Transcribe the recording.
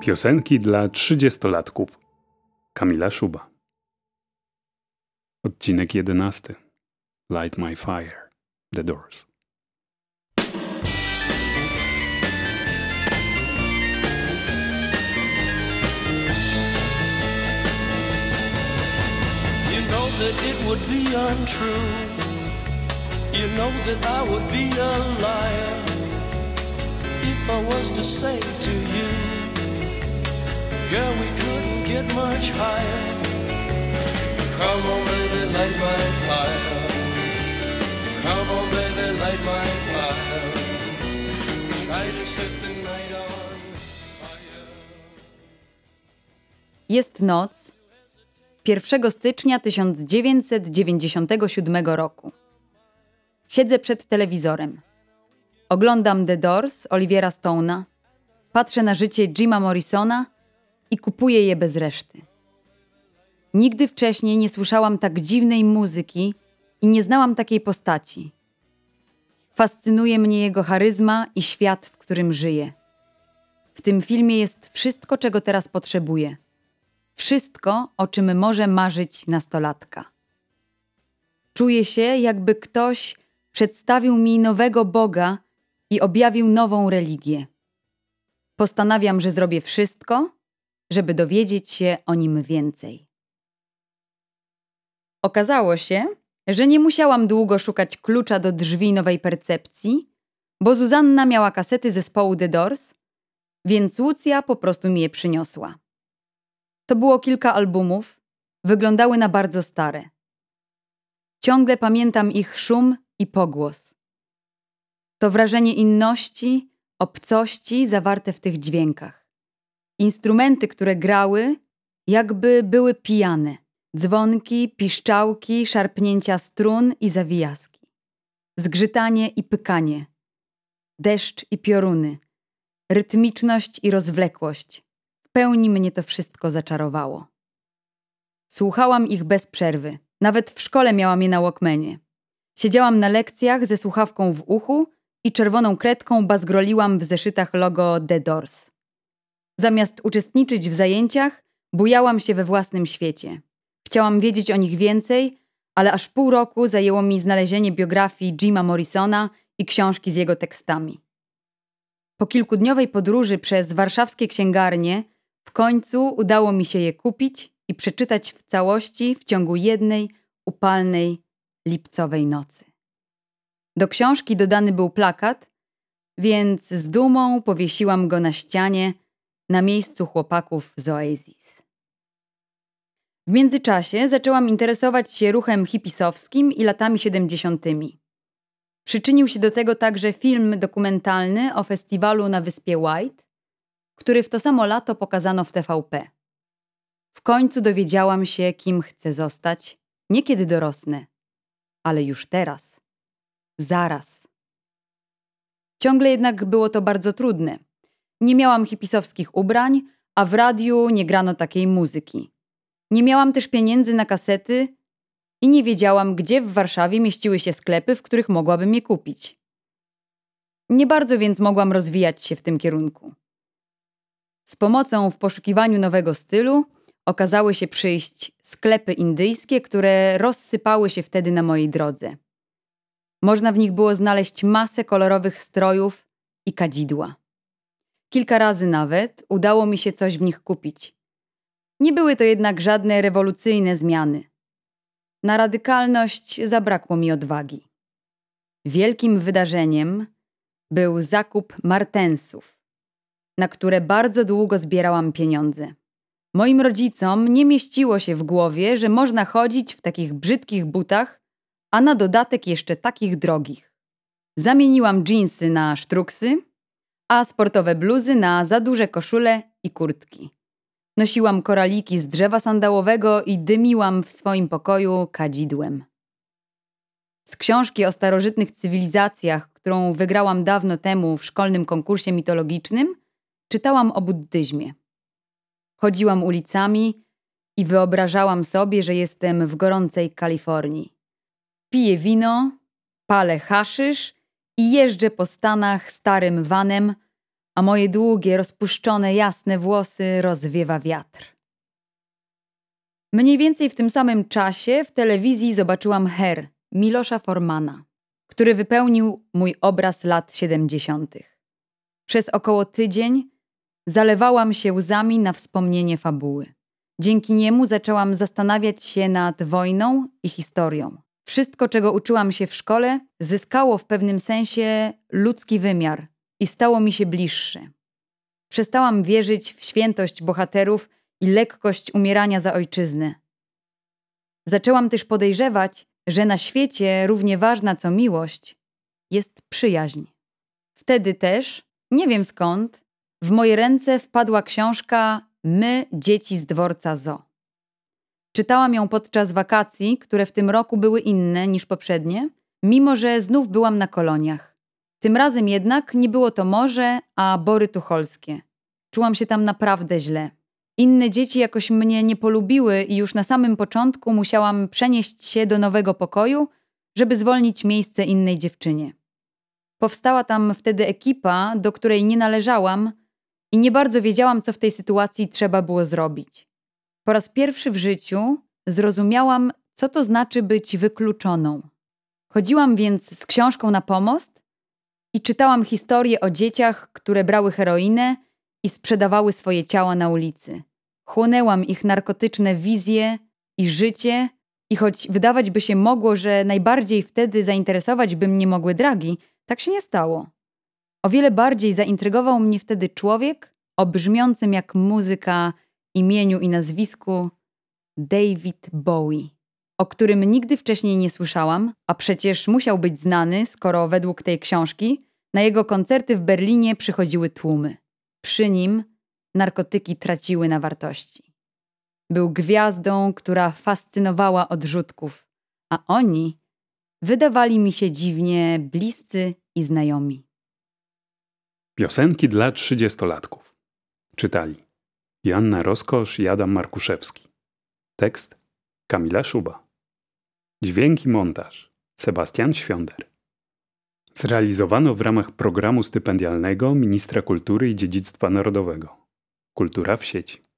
Piosenki dla trzydziestolatków. Kamila Szuba. Odcinek jedenasty. Light My Fire. The Doors. You know that it would be untrue. You know that I would be a liar if I was to say to Girl, we couldn't get much higher. Come on, baby, light my fire. Come on, baby, light my fire. Try to set the night on. Jest noc 1 stycznia 1997 roku. Siedzę przed telewizorem. Oglądam The Doors Oliviera Stone'a, patrzę na życie Jima Morrisona i kupuję je bez reszty. Nigdy wcześniej nie słyszałam tak dziwnej muzyki i nie znałam takiej postaci. Fascynuje mnie jego charyzma i świat, w którym żyje. W tym filmie jest wszystko, czego teraz potrzebuję. Wszystko, o czym może marzyć nastolatka. Czuję się, jakby ktoś przedstawił mi nowego Boga i objawił nową religię. Postanawiam, że zrobię wszystko, żeby dowiedzieć się o nim więcej. Okazało się, że nie musiałam długo szukać klucza do drzwi nowej percepcji, bo Zuzanna miała kasety zespołu The Doors, więc Lucja po prostu mi je przyniosła. To było kilka albumów, wyglądały na bardzo stare. Ciągle pamiętam ich szum i pogłos. To wrażenie inności, obcości zawarte w tych dźwiękach. Instrumenty, które grały, jakby były pijane. Dzwonki, piszczałki, szarpnięcia strun i zawijaski. Zgrzytanie i pykanie. Deszcz i pioruny. Rytmiczność i rozwlekłość. W pełni mnie to wszystko zaczarowało. Słuchałam ich bez przerwy. Nawet w szkole miałam je na Walkmanie. Siedziałam na lekcjach ze słuchawką w uchu i czerwoną kredką bazgroliłam w zeszytach logo The Doors. Zamiast uczestniczyć w zajęciach, bujałam się we własnym świecie. Chciałam wiedzieć o nich więcej, ale aż pół roku zajęło mi znalezienie biografii Jima Morrisona i książki z jego tekstami. Po kilkudniowej podróży przez warszawskie księgarnie w końcu udało mi się je kupić i przeczytać w całości w ciągu jednej upalnej lipcowej nocy. Do książki dodany był plakat, więc z dumą powiesiłam go na ścianie na miejscu chłopaków z Oasis. W międzyczasie zaczęłam interesować się ruchem hipisowskim i latami siedemdziesiątymi. Przyczynił się do tego także film dokumentalny o festiwalu na wyspie White, który w to samo lato pokazano w TVP. W końcu dowiedziałam się, kim chcę zostać, nie kiedy dorosnę, ale już teraz. Zaraz. Ciągle jednak było to bardzo trudne. Nie miałam hipisowskich ubrań, a w radiu nie grano takiej muzyki. Nie miałam też pieniędzy na kasety i nie wiedziałam, gdzie w Warszawie mieściły się sklepy, w których mogłabym je kupić. Nie bardzo więc mogłam rozwijać się w tym kierunku. Z pomocą w poszukiwaniu nowego stylu okazały się przyjść sklepy indyjskie, które rozsypały się wtedy na mojej drodze. Można w nich było znaleźć masę kolorowych strojów i kadzidła. Kilka razy nawet udało mi się coś w nich kupić. Nie były to jednak żadne rewolucyjne zmiany. Na radykalność zabrakło mi odwagi. Wielkim wydarzeniem był zakup martensów, na które bardzo długo zbierałam pieniądze. Moim rodzicom nie mieściło się w głowie, że można chodzić w takich brzydkich butach, a na dodatek jeszcze takich drogich. Zamieniłam dżinsy na sztruksy, a sportowe bluzy na za duże koszule i kurtki. Nosiłam koraliki z drzewa sandałowego i dymiłam w swoim pokoju kadzidłem. Z książki o starożytnych cywilizacjach, którą wygrałam dawno temu w szkolnym konkursie mitologicznym, czytałam o buddyzmie. Chodziłam ulicami i wyobrażałam sobie, że jestem w gorącej Kalifornii. Piję wino, palę haszysz i jeżdżę po Stanach starym vanem, a moje długie, rozpuszczone, jasne włosy rozwiewa wiatr. Mniej więcej w tym samym czasie w telewizji zobaczyłam Her, Milosza Formana, który wypełnił mój obraz lat 70. Przez około tydzień zalewałam się łzami na wspomnienie fabuły. Dzięki niemu zaczęłam zastanawiać się nad wojną i historią. Wszystko, czego uczyłam się w szkole, zyskało w pewnym sensie ludzki wymiar i stało mi się bliższe. Przestałam wierzyć w świętość bohaterów i lekkość umierania za ojczyznę. Zaczęłam też podejrzewać, że na świecie równie ważna co miłość jest przyjaźń. Wtedy też, nie wiem skąd, w moje ręce wpadła książka My, dzieci z dworca Zo. Czytałam ją podczas wakacji, które w tym roku były inne niż poprzednie, mimo że znów byłam na koloniach. Tym razem jednak nie było to morze, a bory tucholskie. Czułam się tam naprawdę źle. Inne dzieci jakoś mnie nie polubiły i już na samym początku musiałam przenieść się do nowego pokoju, żeby zwolnić miejsce innej dziewczynie. Powstała tam wtedy ekipa, do której nie należałam i nie bardzo wiedziałam, co w tej sytuacji trzeba było zrobić. Po raz pierwszy w życiu zrozumiałam, co to znaczy być wykluczoną. Chodziłam więc z książką na pomost i czytałam historie o dzieciach, które brały heroinę i sprzedawały swoje ciała na ulicy. Chłonęłam ich narkotyczne wizje i życie, i choć wydawać by się mogło, że najbardziej wtedy zainteresować by mnie mogły dragi, tak się nie stało. O wiele bardziej zaintrygował mnie wtedy człowiek o brzmiącym jak muzyka imieniu i nazwisku David Bowie, o którym nigdy wcześniej nie słyszałam, a przecież musiał być znany, skoro według tej książki na jego koncerty w Berlinie przychodziły tłumy. Przy nim narkotyki traciły na wartości. Był gwiazdą, która fascynowała odrzutków, a oni wydawali mi się dziwnie bliscy i znajomi. Piosenki dla trzydziestolatków. Czytali Joanna Roskosz i Adam Markuszewski. Tekst Kamila Szuba. Dźwięki montaż Sebastian Świąder. Zrealizowano w ramach programu stypendialnego Ministra Kultury i Dziedzictwa Narodowego. Kultura w sieci.